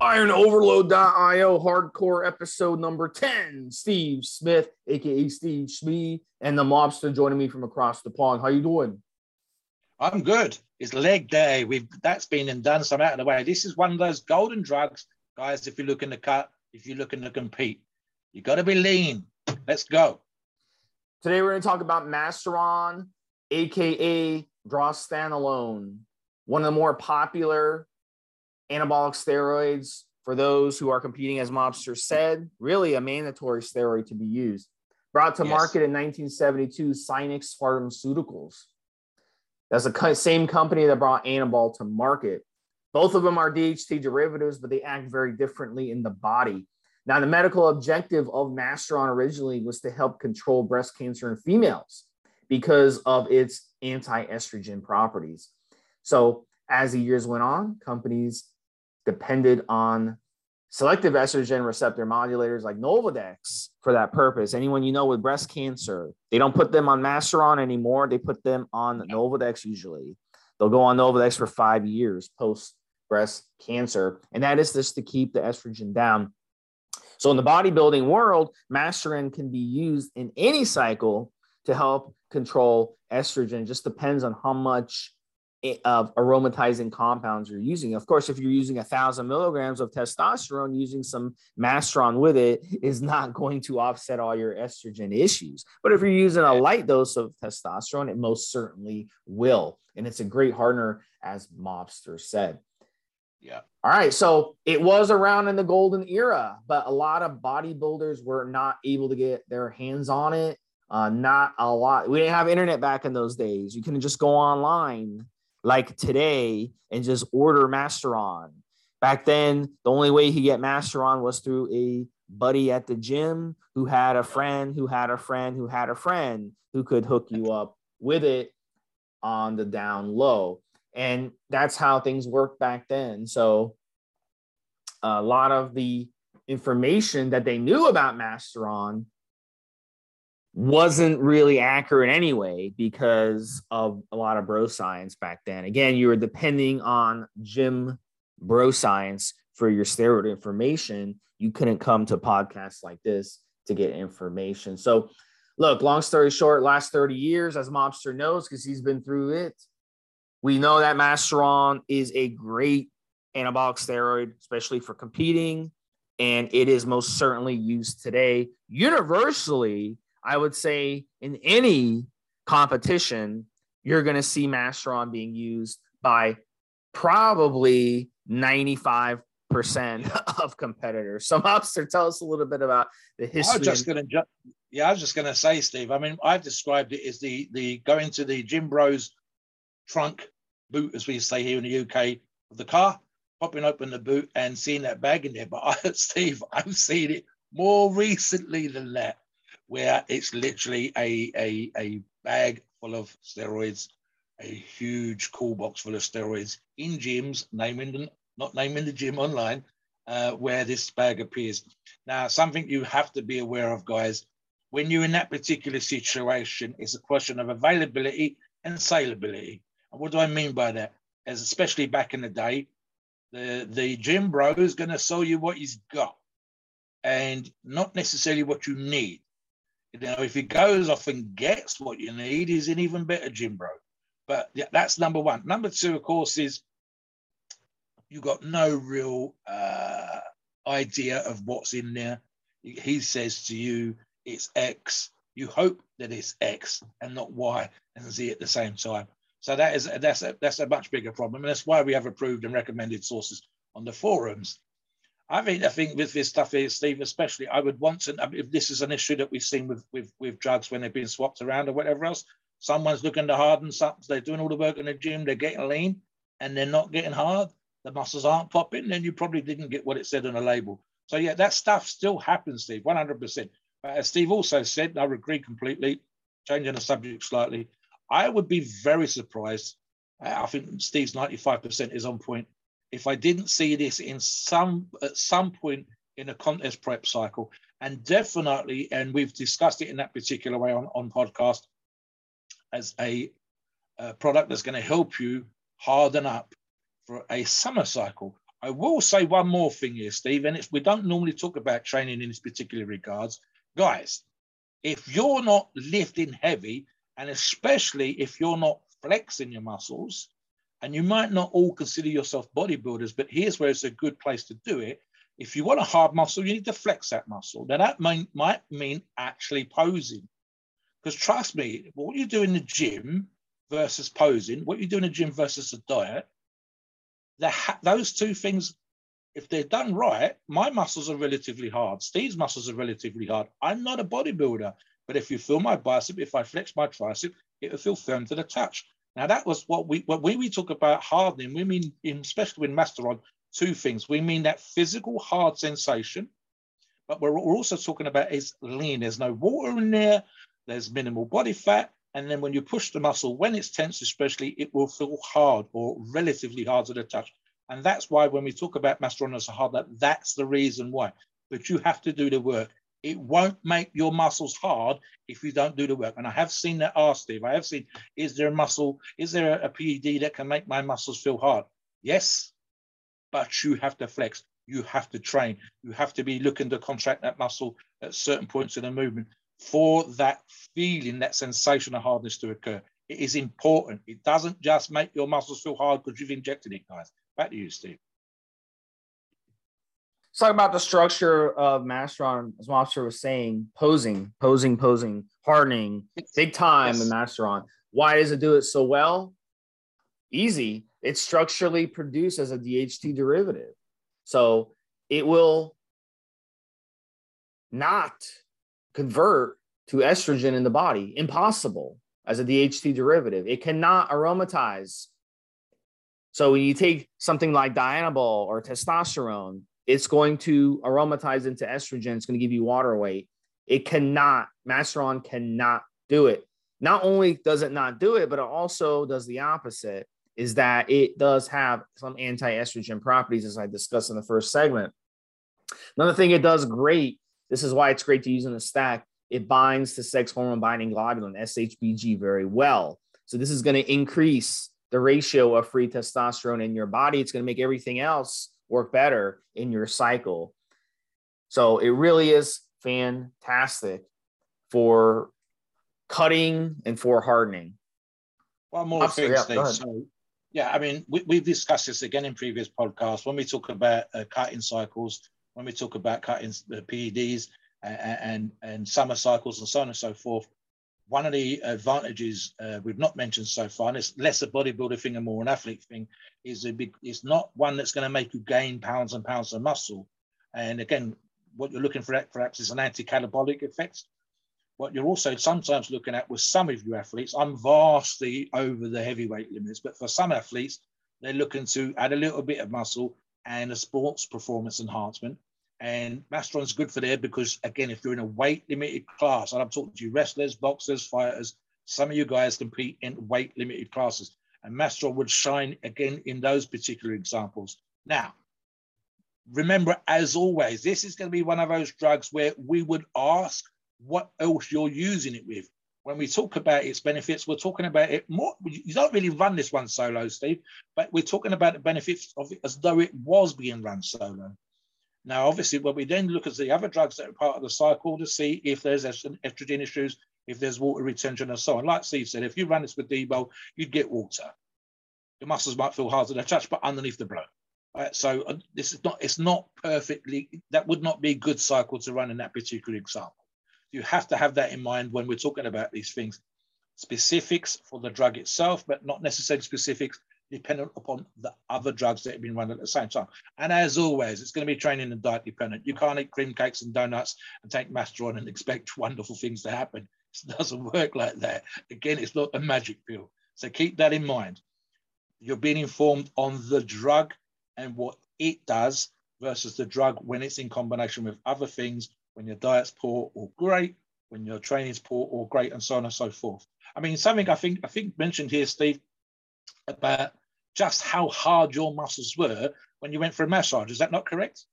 IronOverload.io hardcore episode number 10. Steve Smith, aka Steve Schmee, and the mobster joining me from across the pond. How you doing? I'm good. It's leg day. We've that's been and done, so I'm out of the way. This is one of those golden drugs, guys. If you're looking to cut, if you're looking to compete, you gotta be lean. Let's go. Today we're gonna talk about Masteron, aka Drostanolone, one of the more popular anabolic steroids for those who are competing, as Mobster said, really a mandatory steroid to be used. Brought to yes. market in 1972, Syntex Pharmaceuticals. That's the same company that brought Anadrol to market. Both of them are DHT derivatives, but they act very differently in the body. Now, the medical objective of Masteron originally was to help control breast cancer in females because of its anti estrogen properties. So, as the years went on, companies depended on selective estrogen receptor modulators like Nolvadex for that purpose. Anyone you know with breast cancer, they don't put them on Masteron anymore. They put them on Nolvadex usually. They'll go on Nolvadex for five years post breast cancer. And that is just to keep the estrogen down. So in the bodybuilding world, Masteron can be used in any cycle to help control estrogen. Just depends on how much of aromatizing compounds you're using. Of course, if you're using a thousand milligrams of testosterone, using some Masteron with it is not going to offset all your estrogen issues. But if you're using a light dose of testosterone, it most certainly will. And it's a great hardener, as Mobster said. Yeah. All right. So it was around in the golden era, but a lot of bodybuilders were not able to get their hands on it. Uh, not a lot. We didn't have internet back in those days. You couldn't just go online like today and just order Masteron. Back then, the only way he get Masteron was through a buddy at the gym who had a friend who had a friend who had a friend who could hook you up with it on the down low. And that's how things worked back then. So a lot of the information that they knew about Masteron wasn't really accurate anyway because of a lot of bro science back then. Again, you were depending on gym bro science for your steroid information. You couldn't come to podcasts like this to get information. So, look, long story short, last 30 years, as Mobster knows, because he's been through it, we know that Masteron is a great anabolic steroid, especially for competing. And it is most certainly used today universally I would say in any competition, you're going to see Masteron being used by probably 95% of competitors. So, Mobster, tell us a little bit about the history. I was just going to, yeah, I was just going to say, Steve. I mean, I've described it as the the going to the Jim Bros trunk boot, as we say here in the UK, of the car, popping open the boot and seeing that bag in there. But I, Steve, I've seen it more recently than that where it's literally a, a, a bag full of steroids, a huge cool box full of steroids in gyms, naming them, not naming the gym online, uh, where this bag appears. Now, something you have to be aware of, guys, when you're in that particular situation, it's a question of availability and saleability. And what do I mean by that? As especially back in the day, the, the gym bro is going to sell you what he's got and not necessarily what you need. You know, if he goes off and gets what you need, he's an even better gym bro. But yeah, that's number one. Number two, of course, is you got no real uh, idea of what's in there. He says to you, it's X. You hope that it's X and not Y and Z at the same time. So that is that's a, that's a much bigger problem, and that's why we have approved and recommended sources on the forums. I mean, I think with this stuff here, Steve, especially, I would want to. If this is an issue that we've seen with with with drugs when they've been swapped around or whatever else, someone's looking to harden something. They're doing all the work in the gym. They're getting lean, and they're not getting hard. the muscles aren't popping, then you probably didn't get what it said on the label. So yeah, that stuff still happens, Steve, 100%. But as Steve also said, I agree completely, changing the subject slightly, I would be very surprised. I think Steve's 95% is on point. If I didn't see this in some at some point in a contest prep cycle, and definitely, and we've discussed it in that particular way on, on podcast, as a, a product that's going to help you harden up for a summer cycle. I will say one more thing here, Steve, and it's we don't normally talk about training in this particular regards. Guys, if you're not lifting heavy, and especially if you're not flexing your muscles, and you might not all consider yourself bodybuilders, but here's where it's a good place to do it. If you want a hard muscle, you need to flex that muscle. Now that might, might mean actually posing. Because trust me, what you do in the gym versus posing, what you do in the gym versus a diet, ha- those two things, if they're done right, my muscles are relatively hard. Steve's muscles are relatively hard. I'm not a bodybuilder, but if you feel my bicep, if I flex my tricep, it will feel firm to the touch. Now that was what we when we talk about hardening, we mean, especially in Masteron, two things. We mean that physical hard sensation, but we're, we're also talking about is lean. There's no water in there. There's minimal body fat. And then when you push the muscle, when it's tense, especially, it will feel hard or relatively hard to the touch. And that's why when we talk about Masteron as a hard, that that's the reason why. But you have to do the work. It won't make your muscles hard if you don't do the work. And I have seen that asked, Steve. I have seen, is there a muscle, is there a PED that can make my muscles feel hard? Yes, but you have to flex. You have to train. You have to be looking to contract that muscle at certain points in the movement for that feeling, that sensation of hardness to occur. It is important. It doesn't just make your muscles feel hard because you've injected it, guys. Back to you, Steve. Let's talk about the structure of Masteron, as Mobster was saying, posing, posing, posing, hardening, big time yes. in Masteron. Why does it do it so well? Easy. It's structurally produced as a DHT derivative. So it will not convert to estrogen in the body. Impossible as a DHT derivative. It cannot aromatize. So when you take something like Dianabol or testosterone, it's going to aromatize into estrogen. It's going to give you water weight. It cannot, Masteron cannot do it. Not only does it not do it, but it also does the opposite is that it does have some anti-estrogen properties, as I discussed in the first segment. Another thing it does great this is why it's great to use in a stack. It binds to sex hormone binding globulin, SHBG, very well. So this is going to increase the ratio of free testosterone in your body. It's going to make everything else work better in your cycle. So it really is fantastic for cutting and for hardening. One more thing, yeah, So, yeah, I mean, we, have discussed this again in previous podcasts when we talk about uh, cutting cycles when we talk about cutting the PEDs and, and, and summer cycles and so on and so forth, one of the advantages uh, we've not mentioned so far, and it's less a bodybuilder thing and more an athlete thing, is a big, it's not one that's going to make you gain pounds and pounds of muscle. And again, what you're looking for perhaps is an anti-catabolic effect. What you're also sometimes looking at with some of your athletes, I'm vastly over the heavyweight limits, but for some athletes, they're looking to add a little bit of muscle and a sports performance enhancement. And Masteron's good for there because, again, if you're in a weight limited class, and I'm talking to you wrestlers, boxers, fighters, some of you guys compete in weight limited classes. And Masteron would shine again in those particular examples. Now, remember, as always, this is going to be one of those drugs where we would ask what else you're using it with. When we talk about its benefits, we're talking about it more. You don't really run this one solo, Steve, but we're talking about the benefits of it as though it was being run solo. Now, obviously, when we then look at the other drugs that are part of the cycle to see if there's estrogen issues, if there's water retention and so on. Like Steve said, if you run this with Dbol, you'd get water. Your muscles might feel hard to touch, but underneath the blow. Right, so uh, this is not, it's not perfectly, that would not be a good cycle to run in that particular example. You have to have that in mind when we're talking about these things. Specifics for the drug itself, but not necessarily specifics dependent upon the other drugs that have been run at the same time. And as always, it's going to be training and diet dependent. You can't eat cream cakes and donuts and take Masteron and expect wonderful things to happen. It doesn't work like that. Again, it's not a magic pill. So keep that in mind. You're being informed on the drug and what it does versus the drug when it's in combination with other things, when your diet's poor or great, when your training's poor or great, and so on and so forth. I mean, something I think I think mentioned here, Steve, about just how hard your muscles were when you went for a massage. Is that not correct?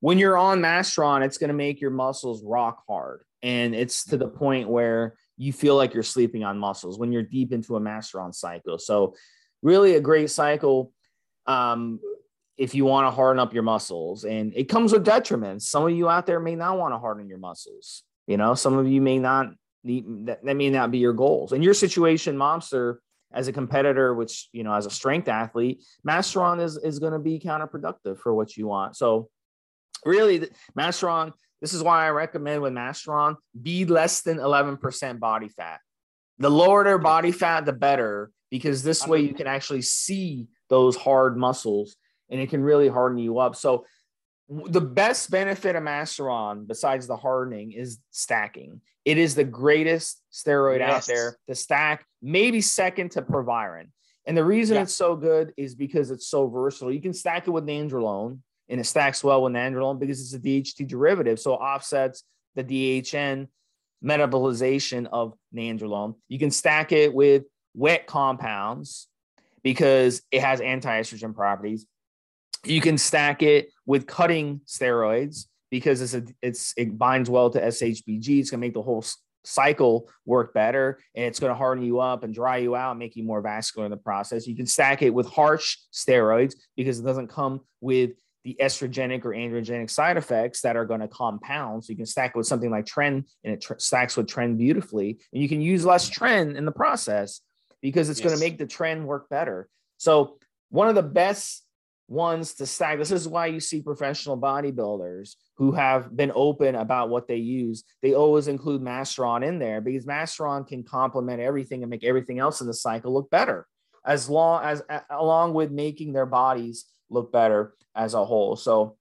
When you're on Masteron, it's going to make your muscles rock hard. And it's to the point where you feel like you're sleeping on muscles when you're deep into a Masteron cycle. So, really, a great cycle um, if you want to harden up your muscles. And it comes with detriments. Some of you out there may not want to harden your muscles. You know, some of you may not that, that may not be your goals. In your situation, Mobster, as a competitor, which you know, as a strength athlete, Masteron is is going to be counterproductive for what you want. So, really, Masteron this is why I recommend with Masteron be less than 11% body fat. The lower their body fat, the better, because this way you can actually see those hard muscles and it can really harden you up. So, the best benefit of Masteron, besides the hardening, is stacking. It is the greatest steroid yes. out there to stack, maybe second to Proviron. And the reason yeah. it's so good is because it's so versatile. You can stack it with Nandrolone, and it stacks well with nandrolone because it's a DHT derivative. So offsets the DHN metabolization of nandrolone. You can stack it with wet compounds because it has anti-estrogen properties. You can stack it with cutting steroids because it's a, it's it binds well to SHBG. It's gonna make the whole cycle work better and it's going to harden you up and dry you out and make you more vascular in the process. You can stack it with harsh steroids because it doesn't come with the estrogenic or androgenic side effects that are going to compound. So you can stack it with something like Tren and it tr- stacks with Tren beautifully. And you can use less Tren in the process because it's yes. going to make the Tren work better. So one of the best ones to stack, this is why you see professional bodybuilders who have been open about what they use. They always include Masteron in there because Masteron can complement everything and make everything else in the cycle look better as long as along with making their bodies look better as a whole. So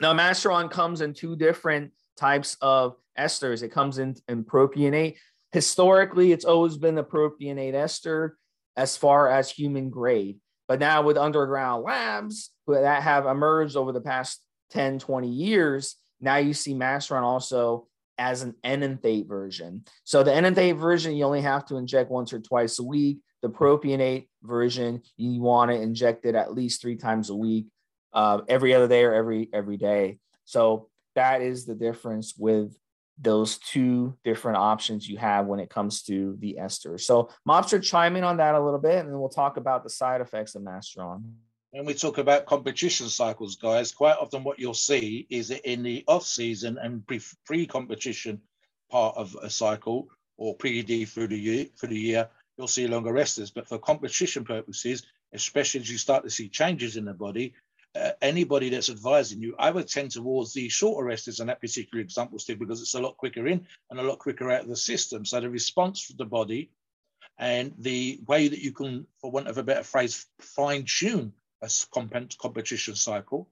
now Masteron comes in two different types of esters. It comes in, in propionate. Historically, it's always been the propionate ester as far as human grade. But now with underground labs that have emerged over the past 10, 20 years, now you see Masteron also as an enanthate version. So the enanthate version, you only have to inject once or twice a week. The propionate version, you want to inject it at least three times a week, uh, every other day or every every day. So that is the difference with those two different options you have when it comes to the ester. So Mobster, chime in on that a little bit, and then we'll talk about the side effects of Masteron. When we talk about competition cycles, guys, quite often what you'll see is that in the off season and pre-competition part of a cycle or pre-D through the year, through the year, you'll see longer esters. But for competition purposes, especially as you start to see changes in the body, uh, anybody that's advising you, I would tend towards the shorter esters in that particular example, Steve, because it's a lot quicker in and a lot quicker out of the system. So the response for the body and the way that you can, for want of a better phrase, fine tune a competition cycle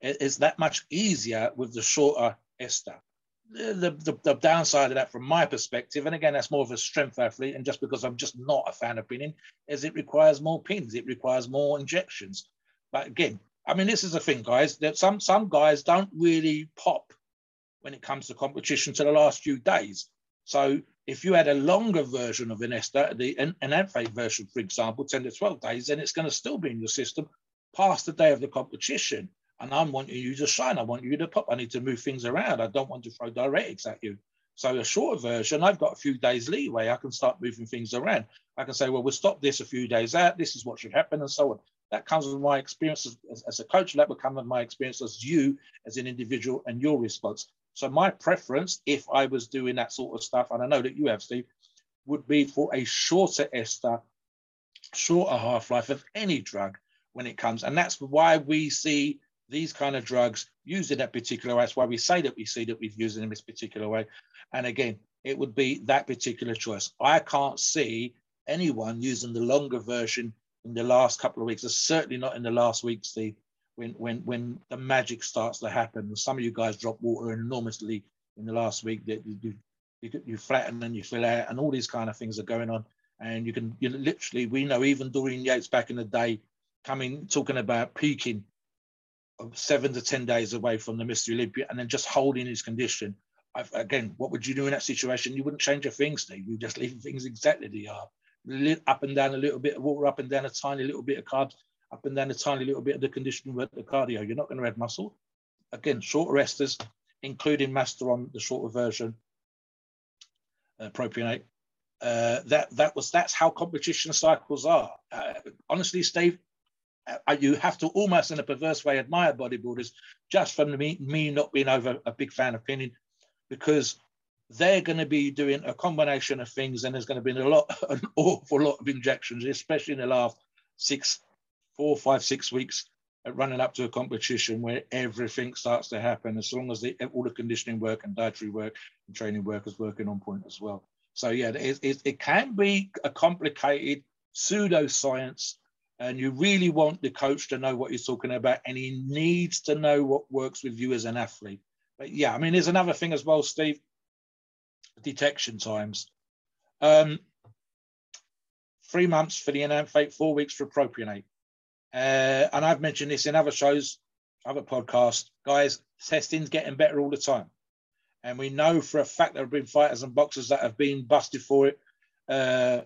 is that much easier with the shorter ester the, the, the, downside of that from my perspective, and again, that's more of a strength athlete, and just because I'm just not a fan of pinning, is it requires more pins, it requires more injections. But again, I mean, this is the thing, guys, that some some guys don't really pop when it comes to competition to the last few days. So if you had a longer version of an the an, an version, for example, 10 to 12 days, then it's going to still be in your system past the day of the competition and I'm wanting you to shine. I want you to pop. I need to move things around. I don't want to throw diuretics at you. So a shorter version, I've got a few days leeway. I can start moving things around. I can say, well, we'll stop this a few days out. This is what should happen, and so on. That comes with my experience as, as a coach. That will come with my experience as you, as an individual, and your response. So my preference, if I was doing that sort of stuff, and I know that you have, Steve, would be for a shorter ester, shorter half-life of any drug when it comes. And that's why we see these kind of drugs used in that particular way. That's why we say that we see that we've used them in this particular way. And again, it would be that particular choice. I can't see anyone using the longer version in the last couple of weeks. It's certainly not in the last week, Steve, when when when the magic starts to happen. Some of you guys drop water enormously in the last week. That you, you, you flatten and you fill out, and all these kind of things are going on. And you can you literally, we know even Dorian Yates back in the day coming talking about peaking seven to 10 days away from the Mr. Olympia and then just holding his condition. I've, again, what would you do in that situation? You wouldn't change a thing, Steve. You just leave things exactly the are. Up and down a little bit of water, up and down a tiny little bit of carbs, up and down a tiny little bit of the conditioning work, the cardio. You're not going to add muscle. Again, shorter esters, including Masteron, the shorter version, uh, propionate. Uh, that that was that's how competition cycles are. Uh, honestly, Steve, uh, you have to almost in a perverse way admire bodybuilders just from me, me not being over a big fan opinion because they're going to be doing a combination of things and there's going to be a lot an awful lot of injections especially in the last six four five six weeks running up to a competition where everything starts to happen as long as the, all the conditioning work and dietary work and training work is working on point as well. So yeah it, it, it can be a complicated pseudoscience and you really want the coach to know what you're talking about and he needs to know what works with you as an athlete. But yeah i mean there's another thing as well steve detection times. Um, three months for the enanthate four weeks for propionate. Uh, and i've mentioned this in other shows other podcasts. Guys testing's getting better all the time. And we know for a fact there have been fighters and boxers that have been busted for it. Uh,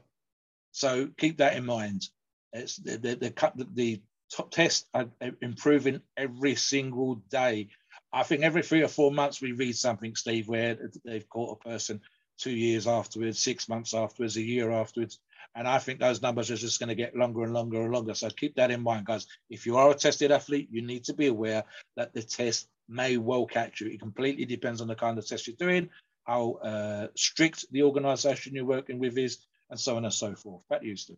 so keep that in mind. It's the the, the, the top test are improving every single day. I think every three or four months we read something, Steve, where they've caught a person two years afterwards, six months afterwards, a year afterwards. And I think those numbers are just going to get longer and longer and longer. So keep that in mind, guys. If you are a tested athlete, you need to be aware that the test may well catch you. It completely depends on the kind of test you're doing, how uh, strict the organization you're working with is, and so on and so forth. You, Steve.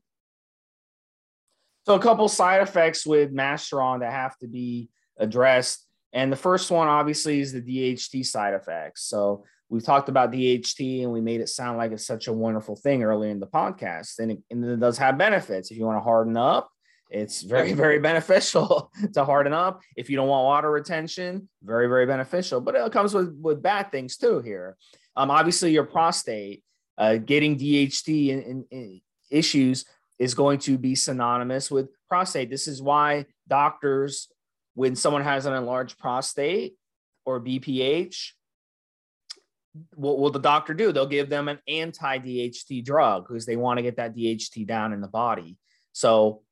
So a couple side effects with Masteron that have to be addressed. And the first one obviously is the DHT side effects. So we've talked about DHT and we made it sound like it's such a wonderful thing earlier in the podcast. And it, and it does have benefits. If you want to harden up, it's very, very beneficial to harden up. If you don't want water retention, very, very beneficial. But it comes with, with bad things too here. Um, obviously, your prostate, uh, getting DHT in, in, in issues is going to be synonymous with prostate. This is why doctors, when someone has an enlarged prostate or BPH, what will the doctor do? They'll give them an anti DHT drug because they want to get that DHT down in the body. So,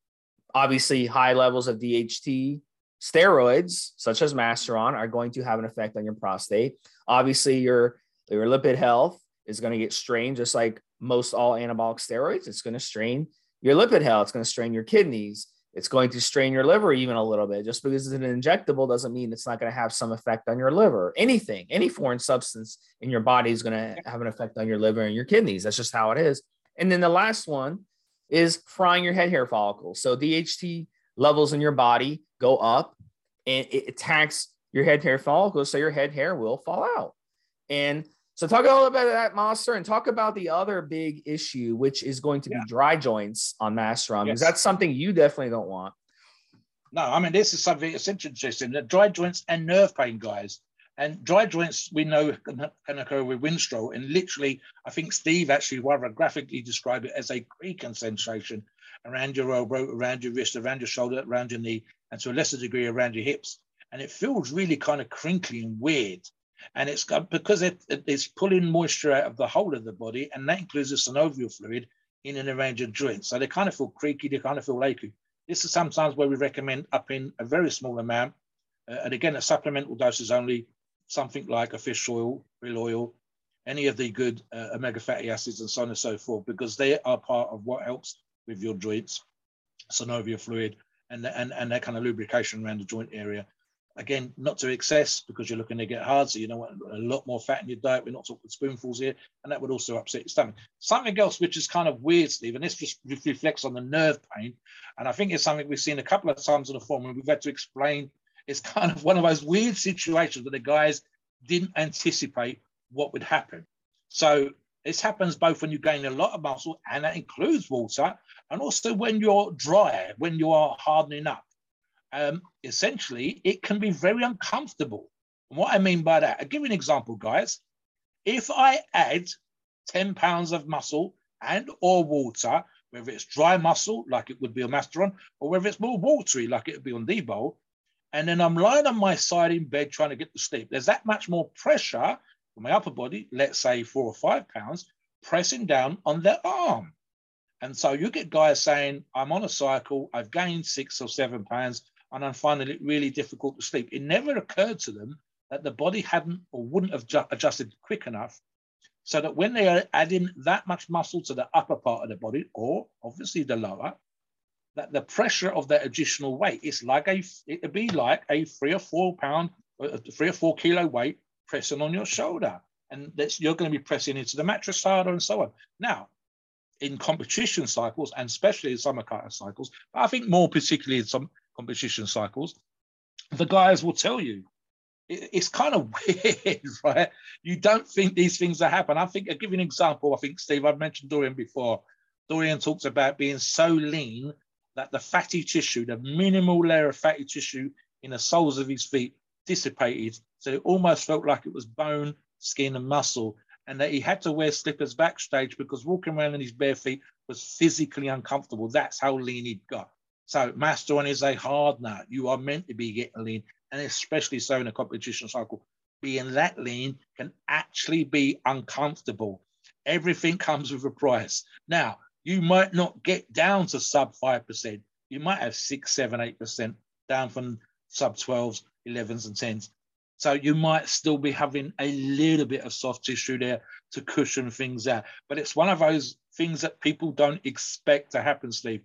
obviously, high levels of DHT steroids, such as Masteron, are going to have an effect on your prostate. Obviously, your, your lipid health is going to get strained, just like most all anabolic steroids. It's going to strain your lipid health. It's going to strain your kidneys. It's going to strain your liver even a little bit. Just because it's an injectable doesn't mean it's not going to have some effect on your liver. Anything, any foreign substance in your body is going to have an effect on your liver and your kidneys. That's just how it is. And then the last one is frying your head hair follicles. So DHT levels in your body go up and it attacks your head hair follicles. So your head hair will fall out. And so talk a little bit about that Mobster and talk about the other big issue, which is going to be dry joints on Masteron, because yes. that's something you definitely don't want. No, I mean this is something that's interesting. The dry joints and nerve pain, guys. And dry joints we know can, can occur with Winstrol. And literally, I think Steve actually rather graphically described it as a creaking sensation around your elbow, around your wrist, around your shoulder, around your knee, and to a lesser degree around your hips. And it feels really kind of crinkly and weird and it's got because it, it, it's pulling moisture out of the whole of the body, and that includes the synovial fluid in and around your joints. So they kind of feel creaky, they kind of feel achy. This is sometimes where we recommend upping a very small amount, uh, and again, a supplemental dose is only something like a fish oil, krill oil, any of the good uh, omega fatty acids, and so on and so forth, because they are part of what helps with your joints, synovial fluid, and, and, and that kind of lubrication around the joint area. Again, not to excess because you're looking to get hard, so you don't want a lot more fat in your diet. We're not talking spoonfuls here, and that would also upset your stomach. Something else which is kind of weird, Steve, and this just reflects on the nerve pain, and I think it's something we've seen a couple of times in the forum, and we've had to explain. It's kind of one of those weird situations where the guys didn't anticipate what would happen. So this happens both when you gain a lot of muscle, and that includes water, and also when you're dry, when you are hardening up um, essentially it can be very uncomfortable. And what I mean by that, I'll give you an example, guys. If I add 10 pounds of muscle and or water whether it's dry muscle, like it would be on Masteron, or whether it's more watery, like it would be on Dbol. And then I'm lying on my side in bed trying to get to sleep. There's that much more pressure on my upper body, let's say four or five pounds, pressing down on their arm. And so you get guys saying, I'm on a cycle, I've gained six or seven pounds, and I'm finding it really difficult to sleep. It never occurred to them that the body hadn't or wouldn't have ju- adjusted quick enough so that when they are adding that much muscle to the upper part of the body, or obviously the lower, that the pressure of that additional weight is like a, it'd be like a three or four pound, uh, three or four kilo weight pressing on your shoulder. And that's, you're going to be pressing into the mattress harder and so on. Now, in competition cycles, and especially in summer cycles, but I think more particularly in some competition cycles, the guys will tell you it's kind of weird, right? You don't think these things are happen. I think I'll give you an example. I think Steve, I've mentioned Dorian before. Dorian talks about being so lean that the fatty tissue, the minimal layer of fatty tissue in the soles of his feet dissipated. So it almost felt like it was bone, skin, and muscle. And that he had to wear slippers backstage because walking around in his bare feet was physically uncomfortable. That's how lean he'd got. So Masteron is a hard nut. You are meant to be getting lean and especially so in a competition cycle, being that lean can actually be uncomfortable. Everything comes with a price. Now, you might not get down to sub 5%. You might have 6, 7, 8% down from sub 12s, 11s, and 10s. So you might still be having a little bit of soft tissue there to cushion things out. But it's one of those things that people don't expect to happen, Steve.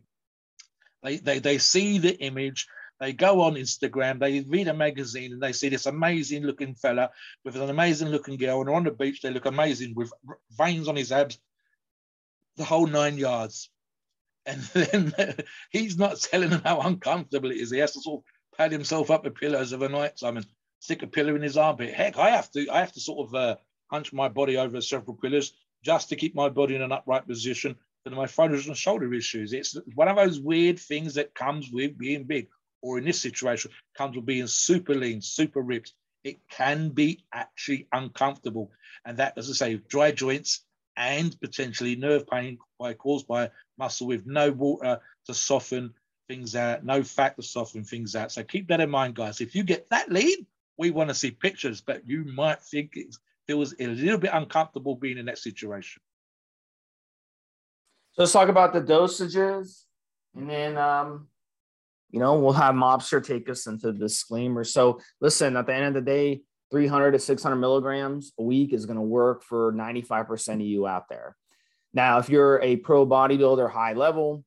They, they, they see the image they go on Instagram, they read a magazine, and they see this amazing looking fella with an amazing looking girl, and on the beach they look amazing with veins on his abs, the whole nine yards. And then he's not telling them how uncomfortable it is. He has to sort of pad himself up with pillows of a night and stick a pillow in his armpit. Heck, I have to, I have to sort of uh, hunch my body over several pillows just to keep my body in an upright position for my shoulders and shoulder issues. It's one of those weird things that comes with being big or in this situation, comes with being super lean, super ripped, it can be actually uncomfortable. And that, as I say, dry joints and potentially nerve pain caused by muscle with no water to soften things out, no fat to soften things out. So keep that in mind, guys. If you get that lean, we want to see pictures, but you might think it feels a little bit uncomfortable being in that situation. So let's talk about the dosages and then um, you know, we'll have Mobster take us into the disclaimer. So listen, at the end of the day, 300 to 600 milligrams a week is going to work for 95% of you out there. Now, if you're a pro bodybuilder, high level,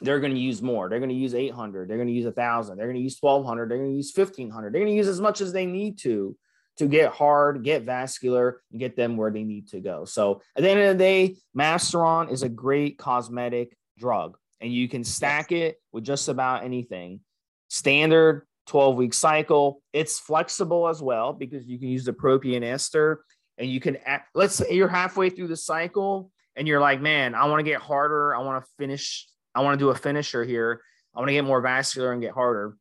they're going to use more. They're going to use 800. They're going to use 1,000. They're going to use 1,200. They're going to use 1,500. They're going to use as much as they need to to get hard, get vascular, and get them where they need to go. So at the end of the day, Masteron is a great cosmetic drug and you can stack it with just about anything. Standard 12 week cycle. It's flexible as well because you can use the propionate ester and you can, let's say you're halfway through the cycle and you're like, man, I want to get harder. I want to finish. I want to do a finisher here. I want to get more vascular and get harder.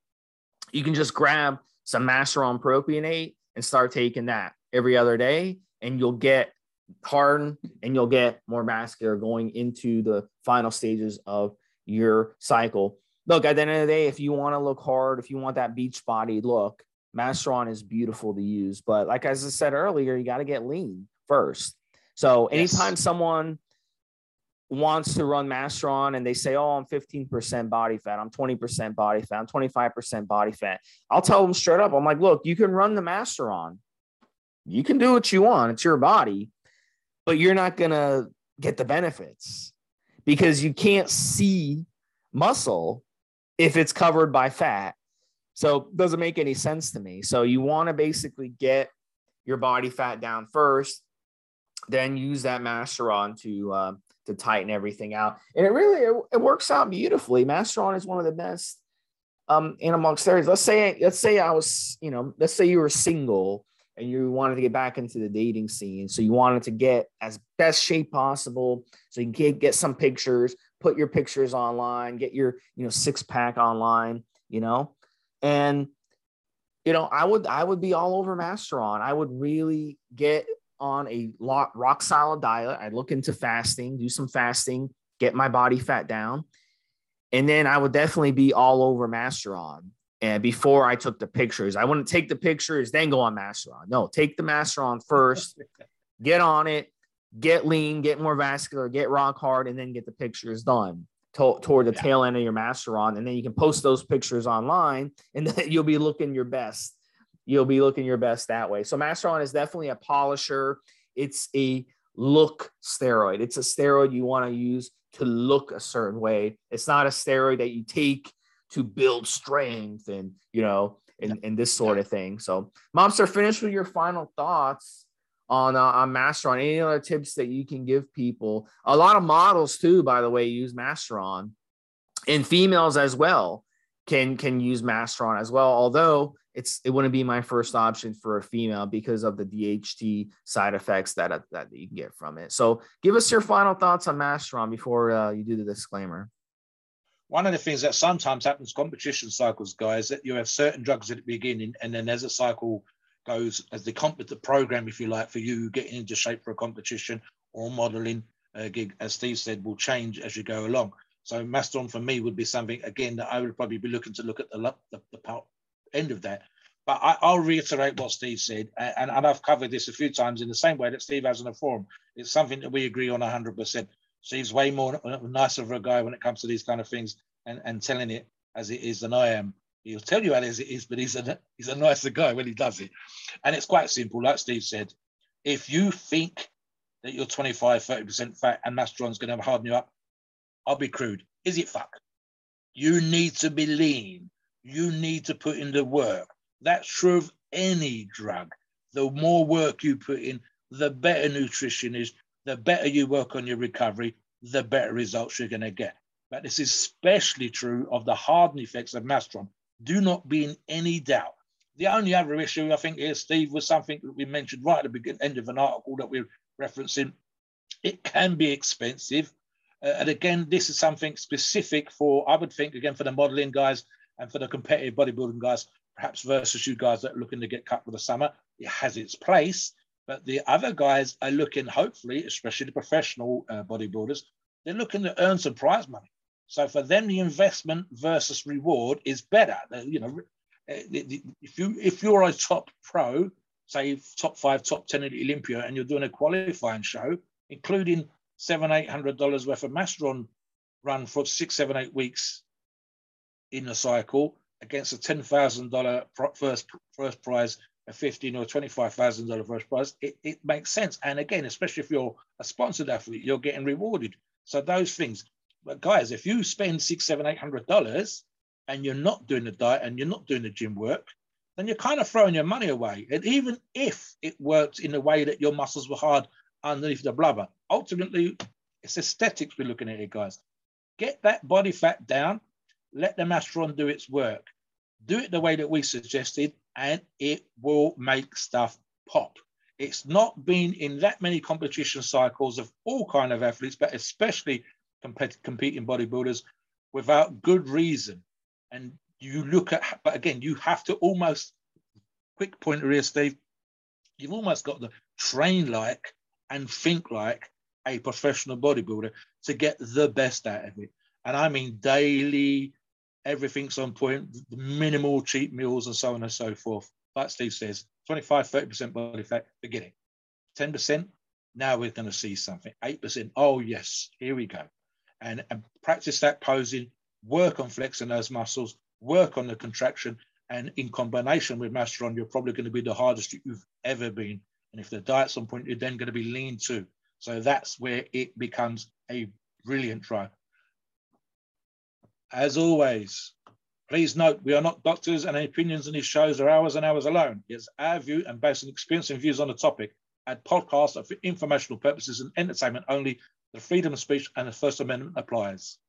You can just grab some Masteron propionate and start taking that every other day, and you'll get hardened and you'll get more vascular going into the final stages of your cycle. Look, at the end of the day, if you want to look hard, if you want that beach body look, Masteron is beautiful to use. But like as I said earlier, you got to get lean first. So anytime yes. someone wants to run Masteron and they say, Oh, I'm 15% body fat, I'm 20% body fat, I'm 25% body fat, I'll tell them straight up, I'm like, look, you can run the Masteron. You can do what you want, it's your body, but you're not gonna get the benefits because you can't see muscle if it's covered by fat. So it doesn't make any sense to me. So you want to basically get your body fat down first, then use that Masteron to uh, to tighten everything out. And it really it, it works out beautifully. Masteron is one of the best um in amongst steroids. Let's say let's say I was, you know, let's say you were single and you wanted to get back into the dating scene. So you wanted to get as best shape possible. So you can get, get some pictures, put your pictures online, get your, you know, six pack online, you know, and, you know, I would, I would be all over Masteron. I would really get on a rock solid diet. I'd look into fasting, do some fasting get my body fat down. And then I would definitely be all over Masteron. And before I took the pictures, I wouldn't take the pictures, then go on Masteron. No, take the Masteron first, get on it, get lean, get more vascular, get rock hard, and then get the pictures done to- toward the yeah. tail end of your Masteron. And then you can post those pictures online and then you'll be looking your best. You'll be looking your best that way. So Masteron is definitely a polisher. It's a look steroid. It's a steroid you want to use to look a certain way. It's not a steroid that you take to build strength and, you know, and, and this sort of thing. So, Mobster, finish with your final thoughts on uh, on Masteron. Any other tips that you can give people? A lot of models too, by the way, use Masteron, and females as well can can use Masteron as well. Although it's it wouldn't be my first option for a female because of the DHT side effects that that you can get from it. So, give us your final thoughts on Masteron before uh, you do the disclaimer. One of the things that sometimes happens competition cycles, guys, that you have certain drugs at the beginning, and then as a cycle goes, as the comp the program, if you like, for you getting into shape for a competition or modeling uh, gig, as Steve said, will change as you go along. So Masteron for me would be something again that I would probably be looking to look at the the, the end of that. But I, will reiterate what Steve said, and, and I've covered this a few times in the same way that Steve has in a forum. It's something that we agree on 100%. Steve's way more uh, nicer of a guy when it comes to these kind of things and, and telling it as it is than I am. He'll tell you as it is, but he's a he's a nicer guy when he does it. And it's quite simple, like Steve said. If you think that you're 25, 30% fat and Masteron's going to harden you up, I'll be crude. Is it fuck? You need to be lean. You need to put in the work. That's true of any drug. The more work you put in, the better nutrition is, the better you work on your recovery, the better results you're going to get. But this is especially true of the hardening effects of Masteron. Do not be in any doubt. The only other issue I think here, Steve, was something that we mentioned right at the beginning, end of an article that we're referencing. It can be expensive. Uh, and again, this is something specific for, I would think, again, for the modeling guys and for the competitive bodybuilding guys, perhaps versus you guys that are looking to get cut for the summer. It has its place. But the other guys are looking, hopefully, especially the professional uh, bodybuilders, they're looking to earn some prize money. So for them, the investment versus reward is better. You know, uh, if you if you're a top pro, say top five, top ten at Olympia, and you're doing a qualifying show, including seven, eight hundred dollars worth of Masteron run for six, seven, eight weeks in the cycle against a ten thousand dollar first first prize a fifteen or twenty five thousand dollar first prize, it, it makes sense. And again, especially if you're a sponsored athlete, you're getting rewarded. So those things. But guys, if you spend six, seven, eight hundred dollars and you're not doing the diet and you're not doing the gym work, then you're kind of throwing your money away. And even if it worked in a way that your muscles were hard underneath the blubber, ultimately it's aesthetics we're looking at here, guys. Get that body fat down, let the Masteron do its work. Do it the way that we suggested, and it will make stuff pop. It's not been in that many competition cycles of all kind of athletes, but especially compet- competing bodybuilders without good reason. And you look at, but again, you have to almost, quick pointer here, Steve, you've almost got to train like and think like a professional bodybuilder to get the best out of it. And I mean daily, everything's on point, minimal cheap meals and so on and so forth. Like Steve says, 25, 30% body fat, it. 10%, now we're going to see something. 8%, oh yes, here we go. And, and practice that posing, work on flexing those muscles, work on the contraction, and in combination with Masteron, you're probably going to be the hardest you've ever been. And if the diet's on point, you're then going to be lean too. So that's where it becomes a brilliant try. As always, please note we are not doctors and opinions in these shows are ours and ours alone. It's our view and based on experience and views on the topic. And podcasts are for informational purposes and entertainment only. The freedom of speech and the First Amendment applies.